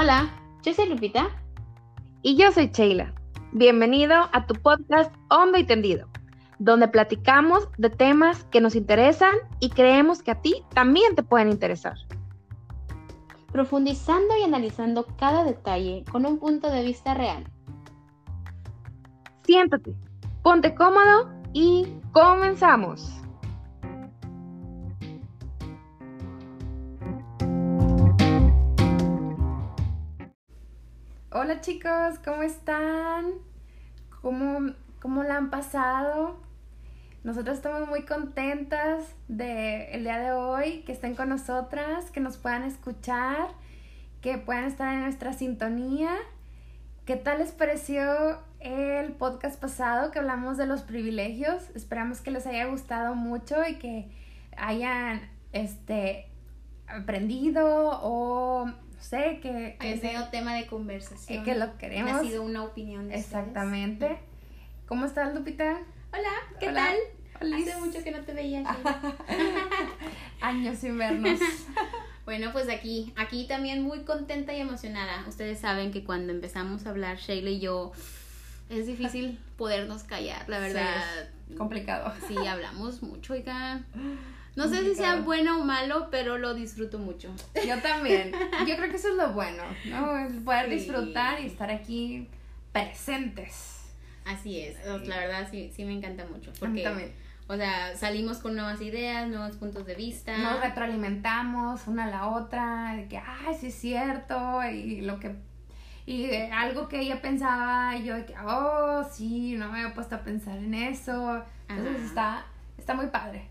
Hola, yo soy Lupita. Y yo soy Sheila. Bienvenido a tu podcast Hondo y Tendido, donde platicamos de temas que nos interesan y creemos que a ti también te pueden interesar. Profundizando y analizando cada detalle con un punto de vista real. Siéntate, ponte cómodo y comenzamos. Hola chicos, ¿cómo están? ¿Cómo, ¿Cómo la han pasado? Nosotros estamos muy contentas de el día de hoy, que estén con nosotras, que nos puedan escuchar, que puedan estar en nuestra sintonía. ¿Qué tal les pareció el podcast pasado que hablamos de los privilegios? Esperamos que les haya gustado mucho y que hayan este aprendido o sé, que... que ha sido tema de conversación. que lo queremos. Ha sido una opinión de Exactamente. ¿Cómo estás, Lupita? Hola, ¿qué tal? Hace mucho que no te veía. Años sin vernos. bueno, pues aquí, aquí también muy contenta y emocionada. Ustedes saben que cuando empezamos a hablar, Sheila y yo, es difícil podernos callar, la verdad. complicado. Sí, hablamos mucho, oiga. No sé si sea bueno o malo, pero lo disfruto mucho. Yo también. Yo creo que eso es lo bueno, ¿no? El poder disfrutar y estar aquí presentes. Así es. La verdad sí, sí me encanta mucho. Porque, también. O sea, salimos con nuevas ideas, nuevos puntos de vista. Nos retroalimentamos una a la otra, de que, ay, sí es cierto, y lo que y algo que ella pensaba, yo de que, oh, sí, no me había puesto a pensar en eso. Entonces está, está muy padre.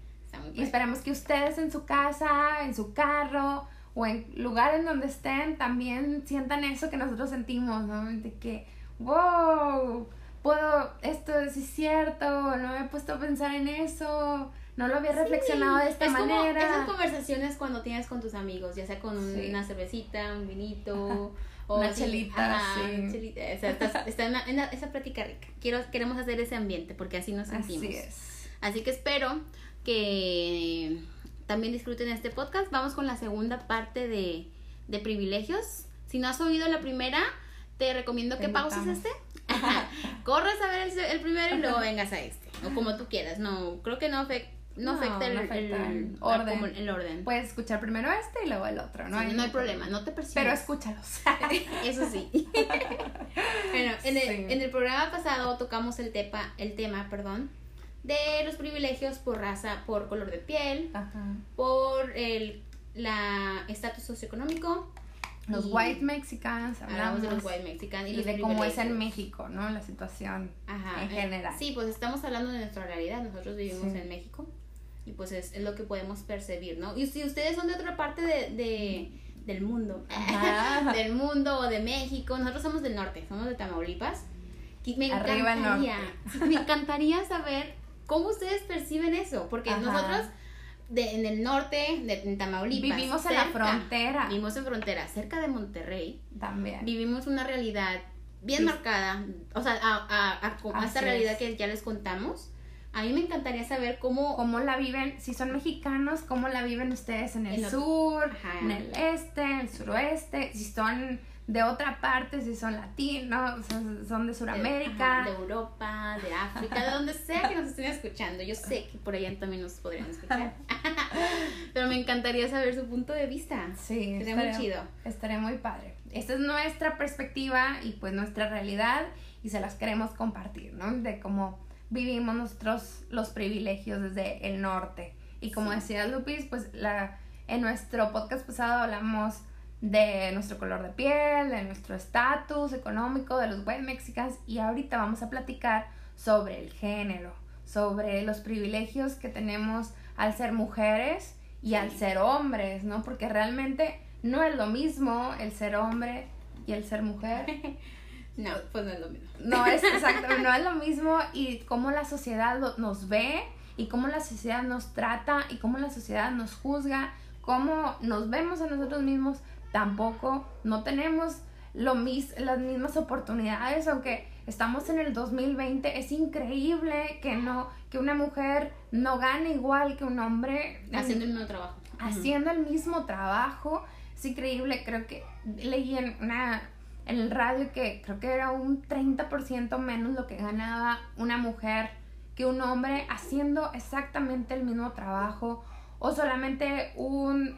Y esperamos que ustedes en su casa, en su carro o en lugar en donde estén también sientan eso que nosotros sentimos, ¿no? De que, wow, puedo, esto es cierto, no me he puesto a pensar en eso, no lo había reflexionado de esta es manera. Como esas conversaciones cuando tienes con tus amigos, ya sea con una cervecita, un vinito. O una chelita, sí. O sea, está en, esa plática rica. Quiero, queremos hacer ese ambiente porque así nos sentimos. Así es. Así que espero que también disfruten este podcast. Vamos con la segunda parte de, de privilegios. Si no has oído la primera, te recomiendo que pauses este. Corres a ver el, primero y luego vengas a este. O como tú quieras. No, creo que no afecta. No, afecta, el, orden. el, orden. Puedes escuchar primero este y luego el otro, ¿no? no hay problema, no te persigas. Pero escúchalos. Eso sí. bueno, en el, en el programa pasado tocamos el, tepa, el tema, perdón, de los privilegios por raza, por color de piel, por el la estatus socioeconómico. Los white mexicans, hablamos de los white mexicans y, de cómo es en México, ¿no? La situación en general. Sí, pues estamos hablando de nuestra realidad. Nosotros vivimos en México y pues es, es, lo que podemos percibir, ¿no? Y si ustedes son de otra parte de, de del mundo, del mundo o de México, nosotros somos del norte, somos de Tamaulipas. Me encantaría, me encantaría saber ¿Cómo ustedes perciben eso? Porque nosotros de, en el norte, de, en Tamaulipas. Vivimos en la frontera. Vivimos en frontera, cerca de Monterrey. También. Vivimos una realidad bien marcada, o sea, a, a, esta realidad que ya les contamos. A mí me encantaría saber cómo... Cómo la viven, si son mexicanos, cómo la viven ustedes en el sur, en el este, en el suroeste, si son de otra parte, si son latinos, son de Sudamérica. De, Europa, de África, de donde sea que nos estén escuchando. Yo sé que por allá también nos podrían escuchar. Pero me encantaría saber su punto de vista. Sí, estaría muy chido. Estaría muy padre. Esta es nuestra perspectiva y pues nuestra realidad y se las queremos compartir, ¿no? De cómo vivimos nosotros los privilegios desde el norte. Y como decía Lupis, pues la, en nuestro podcast pasado hablamos de nuestro color de piel, de nuestro estatus económico, de los white mexicans y ahorita vamos a platicar sobre el género, sobre los privilegios que tenemos al ser mujeres y al ser hombres, ¿no? Porque realmente no es lo mismo el ser hombre y el ser mujer. no, pues no es lo mismo. No es exacto, no es lo mismo y cómo la sociedad nos ve y cómo la sociedad nos trata y cómo la sociedad nos juzga, cómo nos vemos a nosotros mismos tampoco no tenemos lo mis, las mismas oportunidades, aunque estamos en el 2020, es increíble que no que una mujer no gane igual que un hombre haciendo el mismo trabajo. Haciendo el mismo trabajo es increíble, creo que leí en una en el radio que creo que era un 30% menos lo que ganaba una mujer que un hombre haciendo exactamente el mismo trabajo o solamente un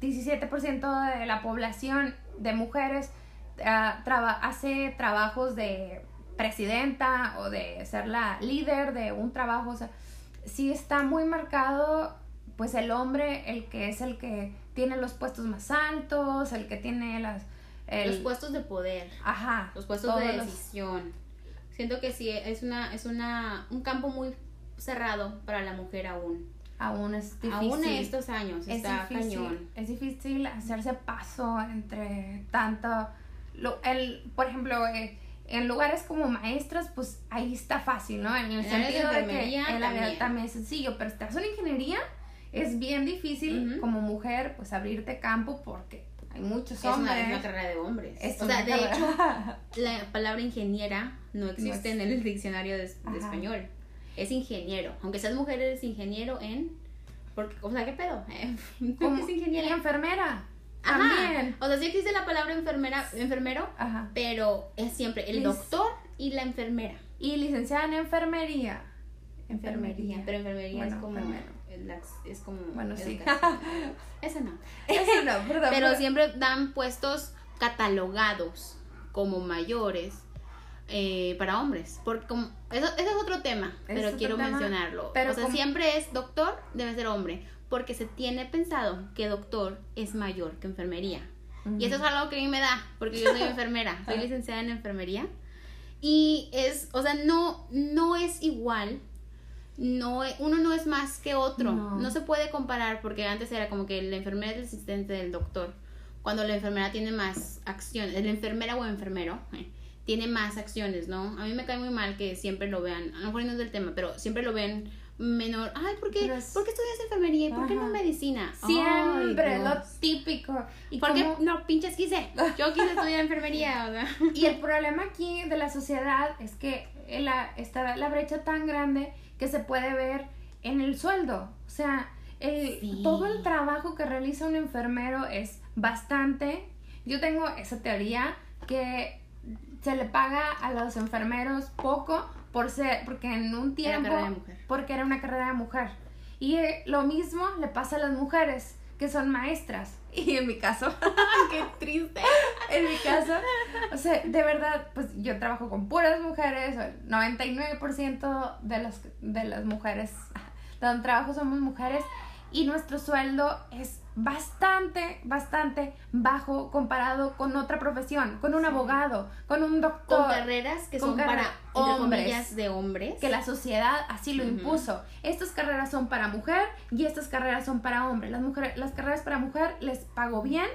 17% de la población de mujeres uh, hace trabajos de presidenta o de ser la líder de un trabajo. O sea, sí está muy marcado, pues el hombre, el que es el que tiene los puestos más altos, el que tiene las... los puestos de poder. Ajá. Los puestos de decisión. Siento que sí, es, una, es una, un campo muy cerrado para la mujer aún. Aún es difícil. Aún en estos años es está cañón. Es difícil hacerse paso entre tanto... Lo, el, por ejemplo, eh, en lugares como maestras, pues ahí está fácil, ¿no? En el sentido de, que en la también. también es sencillo, pero estás en ingeniería, es bien difícil como mujer, pues abrirte campo porque hay muchos hombres. Es una, carrera de hombres. o sea, de hecho, la palabra ingeniera no existe en el diccionario de, español. Es ingeniero. Aunque seas mujer, eres ingeniero en... Porque, o sea, ¿qué pedo? ¿Cómo es ingeniera? enfermera. También. O sea, sí existe la palabra enfermera, enfermero, pero es siempre el doctor y la enfermera. Y licenciada en enfermería. Enfermería. Pero enfermería es como. Es como. Bueno, sí. Eso no. Eso no, perdón. pero siempre dan puestos catalogados como mayores eh, para hombres. Porque como, eso, ese es otro tema, pero quiero mencionarlo. Pero o sea, siempre es doctor, debe ser hombre porque se tiene pensado que doctor es mayor que enfermería. Y eso es algo que a mí me da, porque yo soy enfermera, soy licenciada en enfermería. Y es, o sea, no, no es igual, no, uno no es más que otro, no. se puede comparar porque antes era como que la enfermera es el asistente del doctor, cuando la enfermera tiene más acciones, la enfermera o enfermero eh, tiene más acciones, ¿no? A mí me cae muy mal que siempre lo vean, a lo mejor no es del tema, pero siempre lo ven menor. Ay, ¿por qué, ¿por qué estudias enfermería? ¿Y por qué no medicina? Siempre, lo típico. ¿Y por qué no pinches quise? Yo quise estudiar enfermería. Y el problema aquí de la sociedad es que la, está la brecha tan grande que se puede ver en el sueldo. O sea, el, todo el trabajo que realiza un enfermero es bastante. Yo tengo esa teoría que se le paga a los enfermeros poco por ser, porque en un tiempo, porque era una carrera de mujer. Y eh, lo mismo le pasa a las mujeres que son maestras. Y en mi caso, qué triste. en mi caso, o sea, de verdad, pues yo trabajo con puras mujeres, el 99% de las, de las mujeres donde trabajo somos mujeres y nuestro sueldo es bastante, bastante bajo comparado con otra profesión, con un abogado, con un doctor. Con carreras que son para hombres. de hombres. Que la sociedad así lo impuso. Estas carreras son para mujer y estas carreras son para hombre. Las, mujeres, las carreras para mujer les pago bien,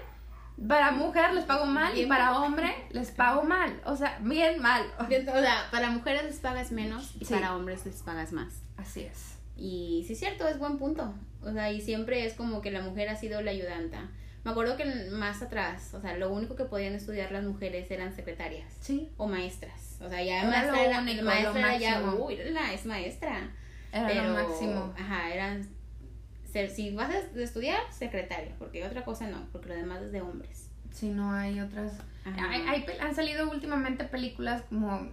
para mujer les pago mal y para hombre les pago mal. O sea, bien mal. o sea, para mujeres les pagas menos y para hombres les pagas más. Así es. Y sí es cierto, es buen punto. O sea, y siempre es como que la mujer ha sido la ayudanta. Me acuerdo que más atrás, o sea, lo único que podían estudiar las mujeres eran secretarias. Sí. O maestras. O sea, ya maestra era, único, maestra ya, uy, la es maestra. Era Pero, lo máximo. Ajá, eran ser, si vas a estudiar, secretaria, porque otra cosa no, porque lo demás es de hombres. Si no hay otras. Hay, han salido últimamente películas como.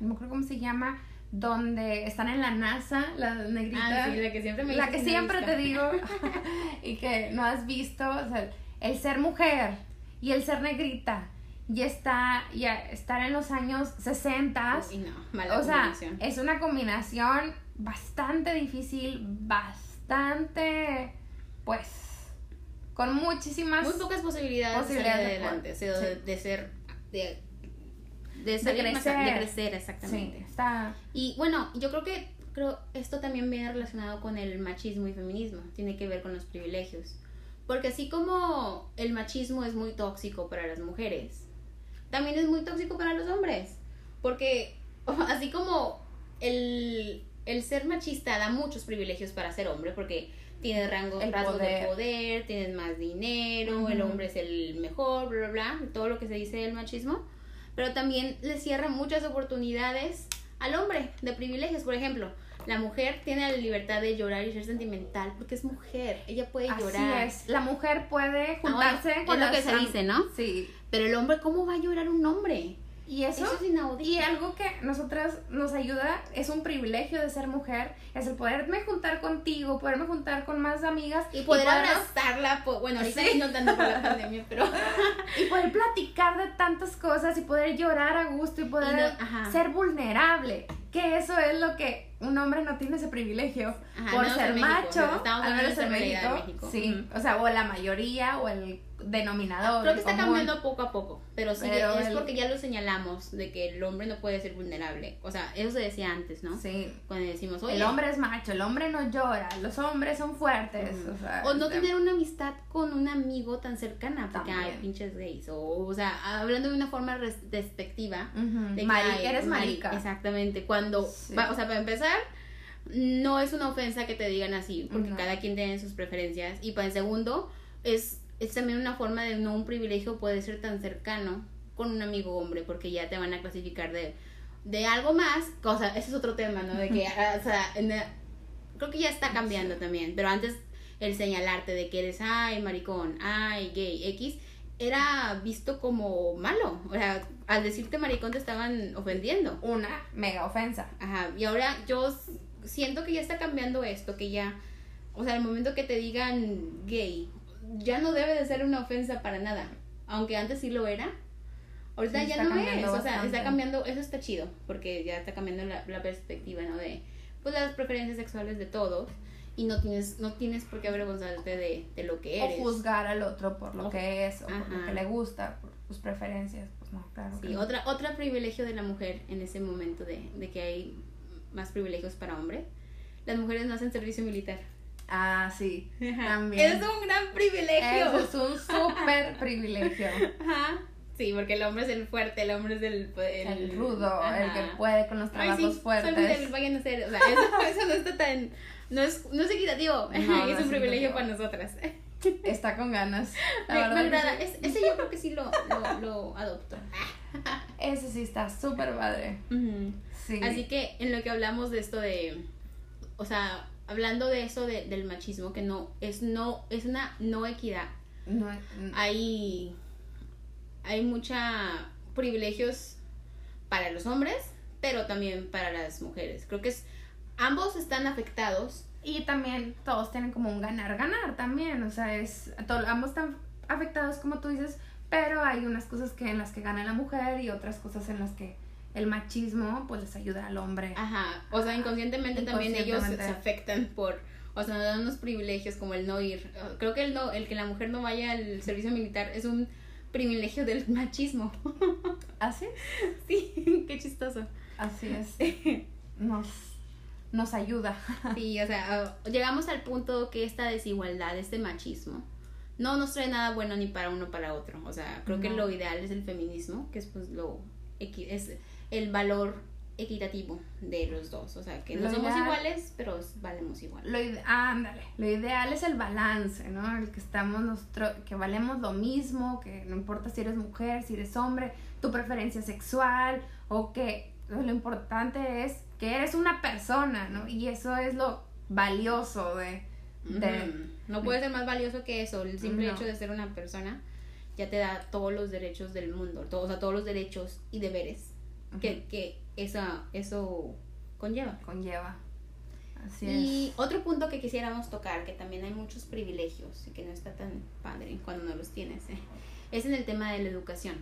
No me acuerdo cómo se llama donde están en la NASA, la negrita. Ah, la que siempre me La que siempre te digo. Y que no has visto, o sea, el ser mujer y el ser negrita y está ya estar en los años 60 no, o sea, es una combinación bastante difícil, bastante pues con muchísimas muy pocas posibilidades, de, adelante, de, ser de de, crecer. exactamente. está... Y bueno, yo creo que creo esto también viene relacionado con el machismo y feminismo, tiene que ver con los privilegios. Porque así como el machismo es muy tóxico para las mujeres, también es muy tóxico para los hombres. Porque así como el, el ser machista da muchos privilegios para ser hombre, porque tienes rangos, rasgos de poder, tienes más dinero, el hombre es el mejor, bla, bla, bla, todo lo que se dice del machismo pero también le cierra muchas oportunidades al hombre de privilegios. Por ejemplo, La mujer tiene la libertad de llorar y ser sentimental porque es mujer. Ella puede Así llorar. es. La mujer puede juntarse Ah, bueno, con es lo que se dice, ¿no? Sí. Pero el hombre, ¿cómo va a llorar un hombre? Y eso, Eso es inaudito. y algo que nosotras nos ayuda, es un privilegio de ser mujer, es el poderme juntar contigo, poderme juntar con más amigas Y poder abrazarla, po- bueno, ahorita Sí. no tanto por la pandemia, pero y poder platicar de tantas cosas y poder llorar a gusto y poder Y no- ajá. ser vulnerable. Que eso es lo que un hombre no tiene ese privilegio Ajá, por ser macho. al menos en México. México. Sí, o sea, o la mayoría o el denominador. creo que está común. cambiando poco a poco. Pero sí, Pero es el- porque ya lo señalamos, de que el hombre no puede ser vulnerable. O sea, eso se decía antes, ¿no? Sí. Cuando decimos, oye, El hombre es macho, el hombre no llora, los hombres son fuertes. O, sea, O no tener una amistad con un amigo tan cercana, porque hay pinches gays. O, o sea, hablando de una forma despectiva. ujú, de que, mari- ay, eres mari- marica. Exactamente. Cuando, Sí. va- o sea, para empezar, no es una ofensa que te digan así, porque No. cada quien tiene sus preferencias. Y para el segundo, es, es también una forma de no un privilegio poder ser tan cercano con un amigo hombre, porque ya te van a clasificar de, de algo más. O sea, ese es otro tema, ¿no? De que, ah, o sea, la- creo que ya está cambiando también, pero antes el señalarte de que eres, ay, maricón, ay, gay, X, era visto como malo. O sea, al decirte maricón te estaban ofendiendo. Una mega ofensa. Ajá, y ahora yo siento que ya está cambiando esto, que ya, o sea, el momento que te digan gay, ya no debe de ser una ofensa para nada, aunque antes sí lo era. Ahorita Sí, ya no es, o sea, está cambiando, eso está chido, porque ya está cambiando la, la perspectiva, ¿no? De, pues, las preferencias sexuales de todos, y no tienes, no tienes por qué avergonzarte de, de lo que O eres. juzgar al otro por lo O- que es, o por lo que le gusta, por sus preferencias. Pues no, claro. que Sí, no. otra, otro privilegio de la mujer en ese momento de, de que hay más privilegios para hombre. Las mujeres no hacen servicio militar. Ah, sí. También. Es un gran privilegio. Es un súper privilegio. Ajá. Sí, porque el hombre es el fuerte, el hombre es el... El, rudo, Ajá. el que puede con los Ay, trabajos sí, muy débil, fuertes. vayan a hacer... O sea, eso, eso no está tan... No es, no es equitativo. No, no es es un privilegio para nosotras. Está con ganas. La Me, me verdad agrada. sí. Es- ese yo creo que sí lo, lo, lo adopto. Ese sí está súper padre. Sí. Así que en lo que hablamos de esto de, o sea, hablando de eso de- del machismo, que no es no es una no equidad. No, Hay hay mucha privilegios para los hombres, pero también para las mujeres. Creo que es ambos están afectados. Y también todos tienen como un ganar-ganar también. O sea, es to- ambos están afectados como tú dices, pero hay unas cosas que en las que gana la mujer y otras cosas en las que el machismo pues les ayuda al hombre. Ajá, o sea, inconscientemente, también ellos se, afectan por o sea, nos dan unos privilegios como el no ir. Creo que el no el que la mujer no vaya al servicio militar es un privilegio del machismo. Así, Sí, qué chistoso. así es. Nos, nos ayuda. Sí, o sea, llegamos al punto que esta desigualdad, este machismo, no nos trae nada bueno ni para uno para otro. O sea, creo que lo ideal es el feminismo, que es pues lo es el valor equitativo de los dos. O sea, que no Lo somos ideal- iguales, pero valemos igual. Lo ide- ándale, lo ideal es el balance, ¿no? El que estamos nosotros, que valemos lo mismo, que no importa si eres mujer, si eres hombre, tu preferencia sexual, o que lo importante es que eres una persona, ¿no? Y eso es lo valioso de, de. No puede ser más valioso que eso. El simple No. hecho de ser una persona ya te da todos los derechos del mundo, o sea, todos los derechos y deberes que, que esa, eso conlleva. conlleva. Así Y otro punto que quisiéramos tocar, que también hay muchos privilegios y que no está tan padre cuando no los tienes, eh, es en el tema de la educación.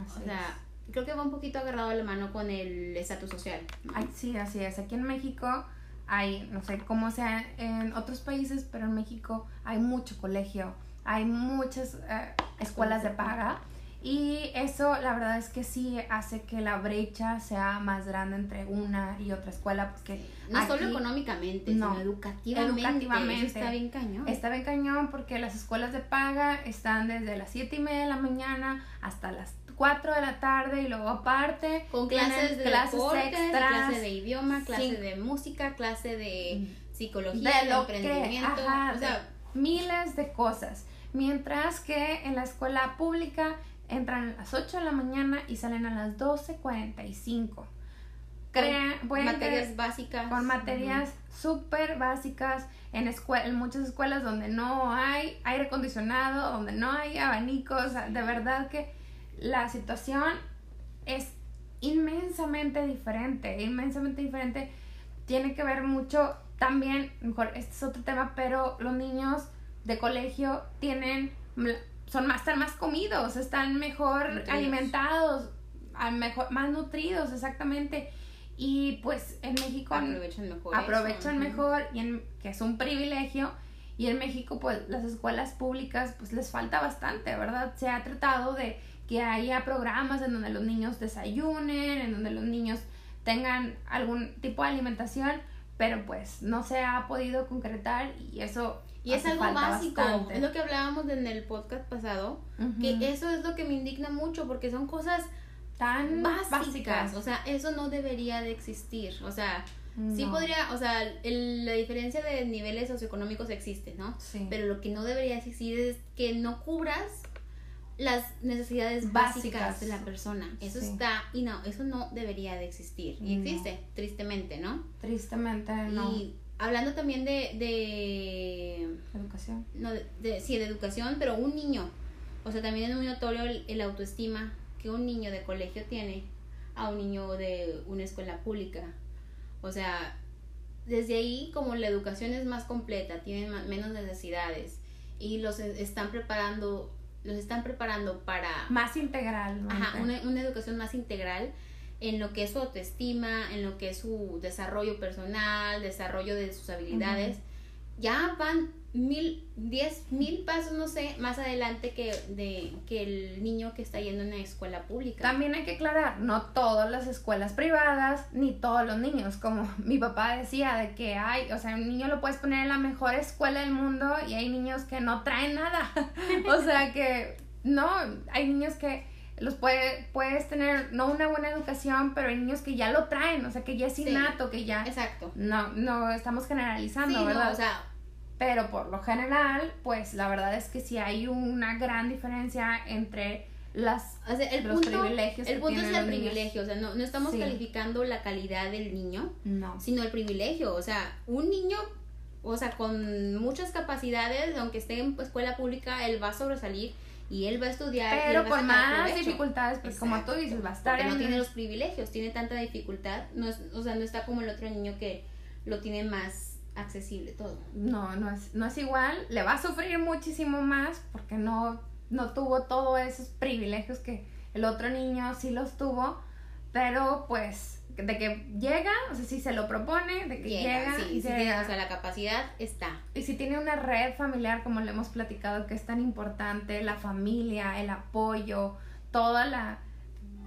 así O sea, creo que va un poquito agarrado a la mano con el estatus social. Ay, sí, así es. Aquí en México hay, no sé cómo sea en otros países, pero en México hay mucho colegio, hay muchas eh, escuelas de paga. Y eso la verdad es que sí hace que la brecha sea más grande entre una y otra escuela, porque No solo económicamente, no, sino educativamente. educativamente. Eso está bien cañón. está bien cañón porque las escuelas de paga están desde las 7 y media de la mañana hasta las 4 de la tarde y luego aparte Con clases de clases deportes, extras, clase de idioma, clase Sí. de música, clase de Mm. psicología, de de, lo que, emprendimiento. ajá, o sea, de miles de cosas. Mientras que en la escuela pública entran a las 8 de la mañana y salen a las 12.45. con materias básicas. Con materias súper básicas en, en muchas escuelas donde no hay aire acondicionado, donde no hay abanicos. De verdad que la situación es inmensamente diferente, inmensamente diferente. Tiene que ver mucho también, mejor, este es otro tema, pero los niños de colegio tienen, son más, están más comidos, están mejor alimentados, mejor, más nutridos, exactamente. Y pues en México aprovechan mejor. Aprovechan mejor, y en, que es un privilegio. Y en México, pues las escuelas públicas, pues les falta bastante, ¿verdad? Se ha tratado de que haya programas en donde los niños desayunen, en donde los niños tengan algún tipo de alimentación, pero pues no se ha podido concretar y eso y es algo básico es lo que hablábamos en el podcast pasado que eso es lo que me indigna mucho porque son cosas tan básicas. o sea eso no debería de existir o sea sí podría o sea la diferencia de niveles socioeconómicos existe no sí. pero lo que no debería existir es que no cubras las necesidades básicas, de la persona. Eso está, y no, eso no debería de existir. Y existe, tristemente, ¿no? Tristemente, no. Y hablando también de... de educación. No, de, sí, de educación, pero un niño, o sea, también es muy notorio el, autoestima que un niño de colegio tiene a un niño de una escuela pública. O sea, desde ahí como la educación es más completa, tienen menos necesidades y los están preparando los están preparando para... Más integral. Ajá, una, una educación más integral en lo que es su autoestima, en lo que es su desarrollo personal, desarrollo de sus habilidades. Ya van mil, diez mil pasos, no sé, más adelante que, de, que el niño que está yendo en una escuela pública. También hay que aclarar, no todas las escuelas privadas, ni todos los niños, como mi papá decía, de que hay, o sea, un niño lo puedes poner en la mejor escuela del mundo y hay niños que no traen nada. o sea que, no, hay niños que los puede, puedes tener no una buena educación, pero hay niños que ya lo traen, o sea, que ya es innato, que ya... Exacto. No, no estamos generalizando, ¿verdad? o sea, pero por lo general, pues la verdad es que sí hay una gran diferencia entre las el los privilegios el punto es el privilegio o sea no, no estamos calificando la calidad del niño no. sino el privilegio o sea un niño o sea con muchas capacidades aunque esté en escuela pública él va a sobresalir y él va a estudiar pero con más dificultades pues como tú dices va a estar no tiene los privilegios tiene tanta dificultad no o sea no está como el otro niño que lo tiene más accesible todo. No, no es, no es igual. Le va a sufrir muchísimo más porque no, no tuvo todos esos privilegios que el otro niño sí los tuvo. Pero pues, de que llega, o sea, si se lo propone, de que llega, y si o sea, la capacidad está. Y si tiene una red familiar, como le hemos platicado, que es tan importante, la familia, el apoyo, toda la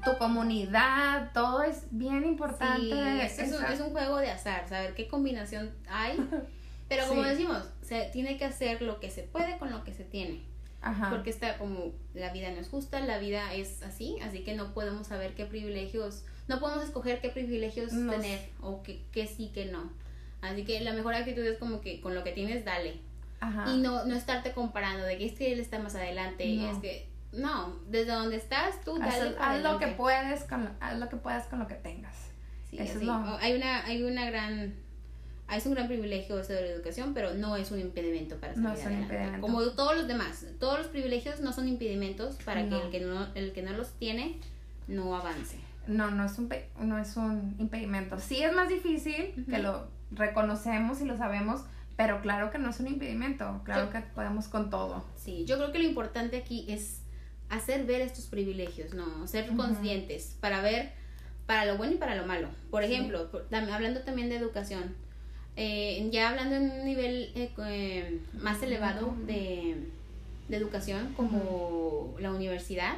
tu comunidad, todo es bien importante. Sí, es, un, es, un, juego de azar, saber qué combinación hay. Pero como decimos, se tiene que hacer lo que se puede con lo que se tiene. Ajá. Porque está como la vida no es justa, la vida es así, así que no podemos saber qué privilegios, no podemos escoger qué privilegios tener o qué, qué sí, qué no. Así que la mejor actitud es como que con lo que tienes, dale. Ajá. Y no, no estarte comparando de que es que él está más adelante, es que no, desde donde estás tú dale haz, lo que puedes con haz lo que puedas con lo que tengas. Sí, hay una hay una gran es un gran privilegio eso de la educación, pero no es un impedimento para salir no es un Impedimento. Como todos los demás, todos los privilegios no son impedimentos para que el que no el que no los tiene no avance. No, no es un no es un impedimento. Sí es más difícil que lo reconocemos y lo sabemos, pero claro que no es un impedimento, claro que podemos con todo. Sí, yo creo que lo importante aquí es hacer ver estos privilegios, ¿no? Ser conscientes para ver para lo bueno y para lo malo. Por ejemplo, hablando también de educación, eh, ya hablando en un nivel eh, eh, más elevado de, educación como la universidad,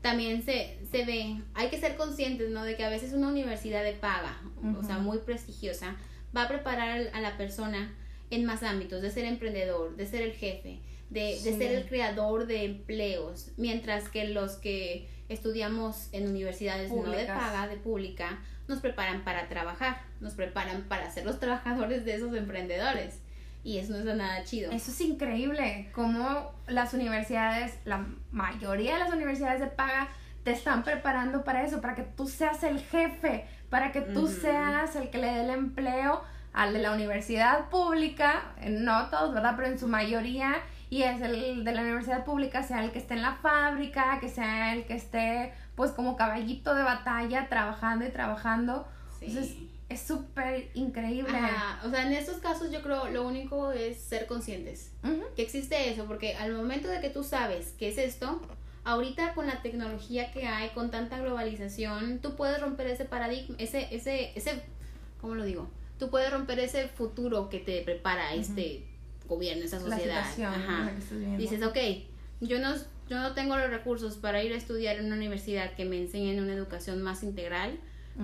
también se, se ve, hay que ser conscientes, ¿no? De que a veces una universidad de paga, o sea, muy prestigiosa, va a preparar a la persona en más ámbitos, de ser emprendedor, de ser el jefe, de, ser el creador de empleos, mientras que los que estudiamos en universidades no de paga, de pública, nos preparan para trabajar, nos preparan para ser los trabajadores de esos emprendedores. Y eso no es nada chido. Eso es increíble, como las universidades, la mayoría de las universidades de paga te están preparando para eso, para que tú seas el jefe, para que tú seas el que le dé el empleo al de la universidad pública, no todos, ¿verdad? Pero en su mayoría, y es el de la universidad pública, sea el que esté en la fábrica, que sea el que esté pues como caballito de batalla, trabajando y trabajando. Entonces, es súper increíble. O sea, en estos casos yo creo lo único es ser conscientes que existe eso, porque al momento de que tú sabes qué es esto, ahorita con la tecnología que hay, con tanta globalización, tú puedes romper ese paradigma, ese, ese, ese, ¿cómo lo digo? Tú puedes romper ese futuro que te prepara este gobierno, esa sociedad. Ajá. Dices, ok, yo no, yo no tengo los recursos para ir a estudiar en una universidad que me enseñe una educación más integral,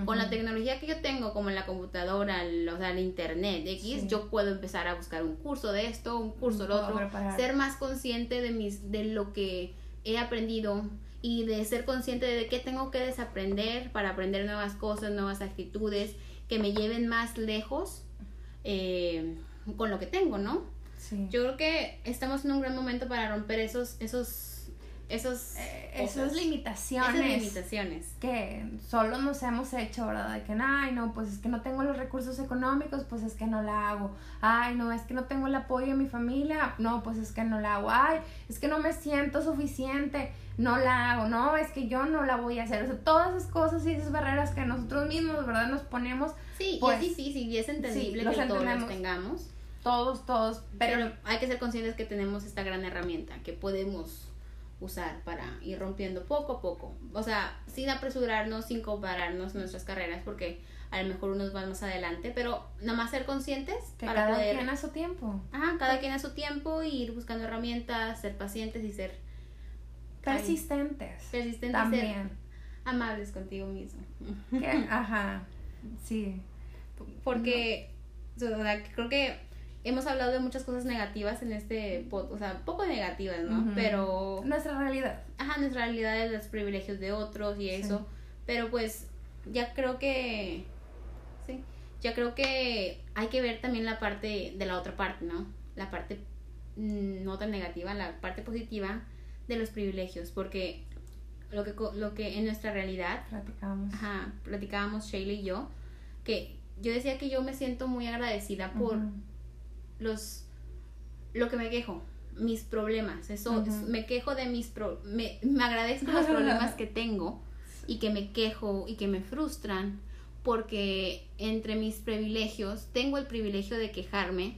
con la tecnología que yo tengo, como la computadora, sea, el internet, X, yo puedo empezar a buscar un curso de esto, un curso de otro, ser más consciente de mis, de lo que he aprendido y de ser consciente de qué tengo que desaprender para aprender nuevas cosas, nuevas actitudes que me lleven más lejos eh, con lo que tengo, ¿no? Yo creo que estamos en un gran momento para romper esos, esos esos, eh, esas limitaciones. limitaciones. Que solo nos hemos hecho, ¿verdad? De que, ay, no, pues es que no tengo los recursos económicos, pues es que no la hago. Ay, no, es que no tengo el apoyo de mi familia, no, pues es que no la hago. Ay, es que no me siento suficiente, no la hago. No, es que yo no la voy a hacer. O sea, todas esas cosas y esas barreras que nosotros mismos, ¿verdad? Nos ponemos. Sí, pues, y es difícil y es entendible que todos los tengamos. Todos, todos. pero hay que ser conscientes que tenemos esta gran herramienta, que podemos usar para ir rompiendo poco a poco. O sea, sin apresurarnos, sin compararnos nuestras carreras, porque a lo mejor unos van más adelante, pero nada más ser conscientes que para cada quien a su tiempo. Ajá, cada quien a su tiempo y ir buscando herramientas, ser pacientes y ser persistentes. Persistentes también. amables contigo mismo. Ajá. Sí. Porque creo que hemos hablado de muchas cosas negativas en este podcast, o sea, poco negativas, ¿no? Pero... Nuestra realidad. Ajá, nuestra realidad es los privilegios de otros y eso. Pero pues ya creo que... Sí, ya creo que hay que ver también la parte de la otra parte, ¿no? La parte mm, no tan negativa, la parte positiva de los privilegios, porque lo que, lo que en nuestra realidad... Platicábamos. Ajá, platicábamos Shayla y yo, que yo decía que yo me siento muy agradecida por los lo que me quejo, mis problemas, eso, me quejo de mis pro, me, me agradezco los problemas que tengo y que me quejo y que me frustran porque entre mis privilegios tengo el privilegio de quejarme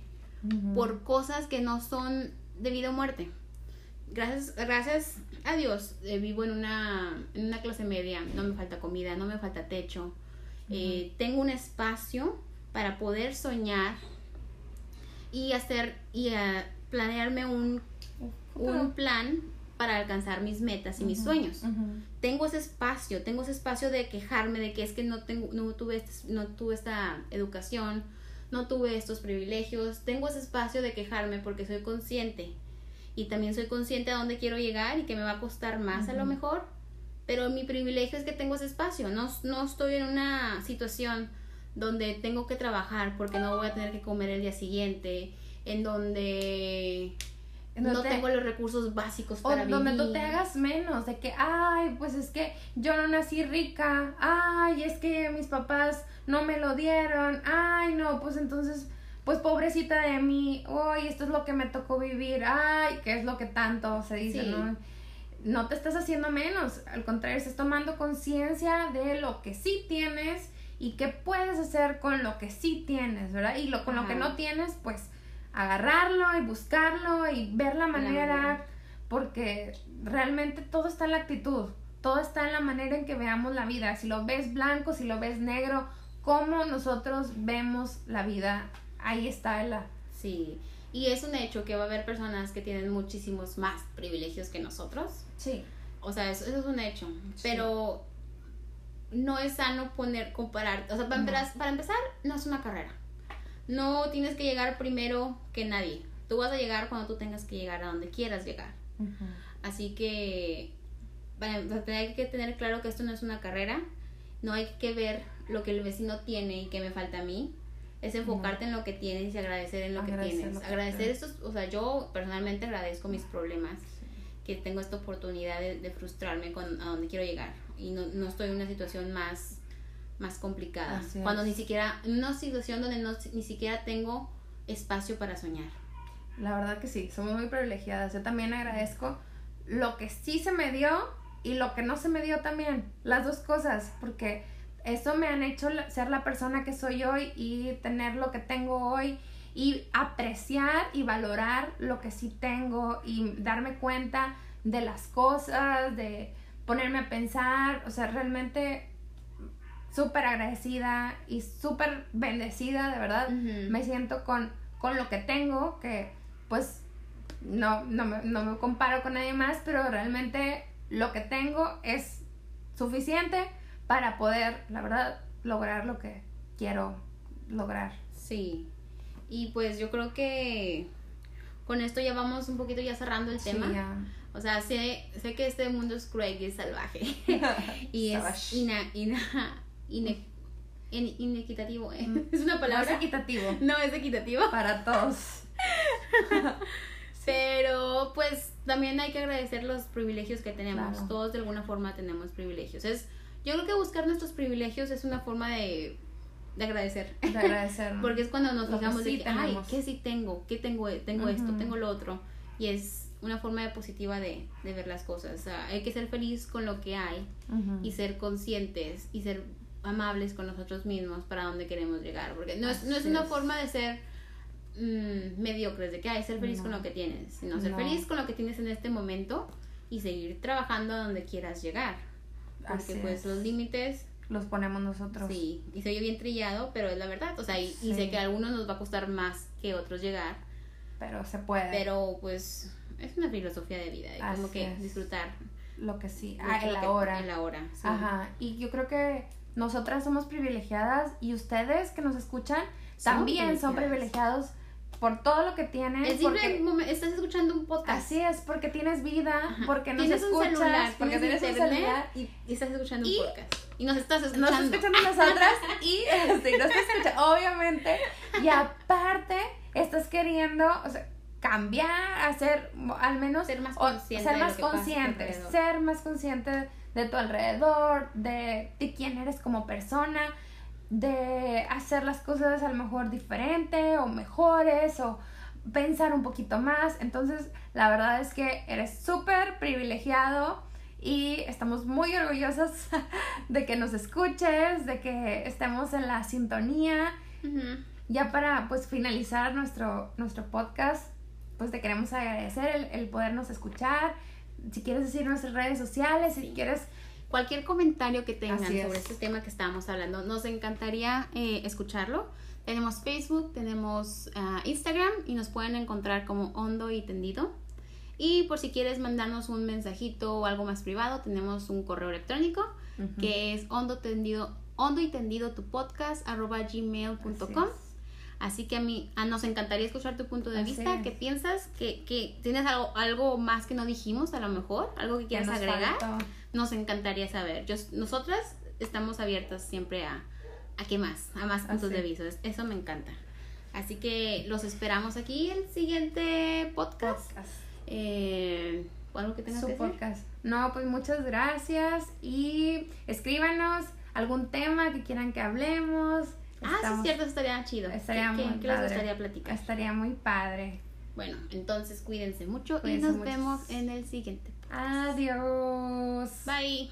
por cosas que no son de vida o muerte. Gracias, gracias a Dios eh, vivo en una, en una clase media, no me falta comida, no me falta techo, eh, tengo un espacio para poder soñar y hacer y a planearme un, un plan para alcanzar mis metas y mis sueños. Tengo ese espacio, tengo ese espacio de quejarme de que es que no tengo no tuve este, no tuve esta educación, no tuve estos privilegios, tengo ese espacio de quejarme porque soy consciente. Y también soy consciente a dónde quiero llegar y que me va a costar más a lo mejor, pero mi privilegio es que tengo ese espacio, no, no estoy en una situación donde tengo que trabajar porque no voy a tener que comer el día siguiente, en donde no tengo los recursos básicos para o donde tú te hagas menos de que ay pues es que yo no nací rica ay es que mis papás no me lo dieron ay no pues entonces pues pobrecita de mí ay esto es lo que me tocó vivir ay qué es lo que tanto se dice no no te estás haciendo menos al contrario estás tomando conciencia de lo que sí tienes y qué puedes hacer con lo que sí tienes, ¿verdad? Y lo, con lo que no tienes, pues agarrarlo y buscarlo y ver la manera, porque realmente todo está en la actitud, todo está en la manera en que veamos la vida. Si lo ves blanco, si lo ves negro, cómo nosotros vemos la vida, ahí está la... Sí, y es un hecho que va a haber personas que tienen muchísimos más privilegios que nosotros. Sí. O sea, eso, es un hecho. Pero no es sano poner, comparar. O sea, para, empezar, para empezar, no es una carrera. No tienes que llegar primero que nadie. Tú vas a llegar cuando tú tengas que llegar a donde quieras llegar. Así que hay que tener claro que esto no es una carrera. No hay que ver lo que el vecino tiene y que me falta a mí. Es enfocarte en lo que tienes y agradecer en lo que tienes. agradecer estos, o sea, yo personalmente agradezco mis problemas, que tengo esta oportunidad de, frustrarme con a donde quiero llegar y no, no estoy en una situación más más complicada. cuando ni siquiera, en una situación donde no, ni siquiera tengo espacio para soñar. La verdad que sí, somos muy privilegiadas. Yo también agradezco lo que sí se me dio y lo que no se me dio también. Las dos cosas, porque eso me han hecho ser la persona que soy hoy y tener lo que tengo hoy y apreciar y valorar lo que sí tengo y darme cuenta de las cosas, de ponerme a pensar, o sea, realmente súper agradecida y súper bendecida, de verdad. Me siento con, con lo que tengo, que pues no, no, me, no me comparo con nadie más, pero realmente lo que tengo es suficiente para poder, la verdad, lograr lo que quiero lograr. Sí. Y pues yo creo que con esto ya vamos un poquito ya cerrando el tema. O sea, sé, sé que este mundo es cruel y es salvaje. y es ina, ina, inequitativo. ¿eh? Mm. ¿Es una palabra? No es equitativo. No es equitativo. Para todos. Pero pues también hay que agradecer los privilegios que tenemos. Todos de alguna forma tenemos privilegios. Es, yo creo que buscar nuestros privilegios es una forma de, de agradecer. De agradecer. Porque es cuando nos fijamos de que, ay, ¿qué sí tengo? ¿Qué tengo? Tengo esto, tengo lo otro. Y es una forma de positiva de, de, ver las cosas. O sea, hay que ser feliz con lo que hay y ser conscientes y ser amables con nosotros mismos para donde queremos llegar. Porque no es, no es una forma de ser mmm, mediocres, de que hay ser feliz con lo que tienes, sino ser feliz con lo que tienes en este momento y seguir trabajando a donde quieras llegar. Porque pues los límites los ponemos nosotros. Sí, y se oye bien trillado, pero es la verdad. O sea, y, sé que a algunos nos va a costar más que otros llegar. Pero se puede. Pero pues es una filosofía de vida, de como que disfrutar. Lo que sí, ah, en la hora. En la hora, Ajá, y yo creo que nosotras somos privilegiadas y ustedes que nos escuchan también son privilegiados por todo lo que tienes. Es porque estás escuchando un podcast. Así es, porque tienes vida, porque nos ¿Tienes escuchas, un celular, porque tienes, un celular y, estás escuchando un podcast. Y nos estás escuchando. Nos estás escuchando nosotras y sí, nos estás escuchando, obviamente. Y aparte, estás queriendo, o sea, cambiar, hacer, al menos ser más consciente, ser más consciente, ser más consciente de tu alrededor, de, de quién eres como persona, de hacer las cosas a lo mejor diferente o mejores o pensar un poquito más. Entonces, la verdad es que eres súper privilegiado y estamos muy orgullosos de que nos escuches, de que estemos en la sintonía. Ya para pues finalizar nuestro, nuestro podcast, pues te queremos agradecer el, el podernos escuchar. Si quieres decir nuestras redes sociales, si quieres cualquier comentario que tengan sobre este tema que estábamos hablando, nos encantaría eh, escucharlo. Tenemos Facebook, tenemos ah, Instagram y nos pueden encontrar como Hondo y Tendido. Y por si quieres mandarnos un mensajito o algo más privado, tenemos un correo electrónico que es hondo tendido, hondo y tendido tu podcast arroba gmail.com. Así que a mí ah, nos encantaría escuchar tu punto de vista. ¿Qué piensas? ¿Que, tienes algo, algo más que no dijimos a lo mejor? ¿Algo que quieras agregar? Nos encantaría saber. Yo, nosotras estamos abiertas siempre a, a qué más, a más puntos de vista. Eso me encanta. Así que los esperamos aquí el siguiente podcast. Eh, ¿Algo que tengas Su que podcast. No, pues muchas gracias y escríbanos algún tema que quieran que hablemos Ah, sí, es cierto, estaría chido. Estaría muy ¿qué les gustaría platicar? Estaría muy padre. Bueno, entonces cuídense mucho y nos vemos en el siguiente. Adiós. Bye.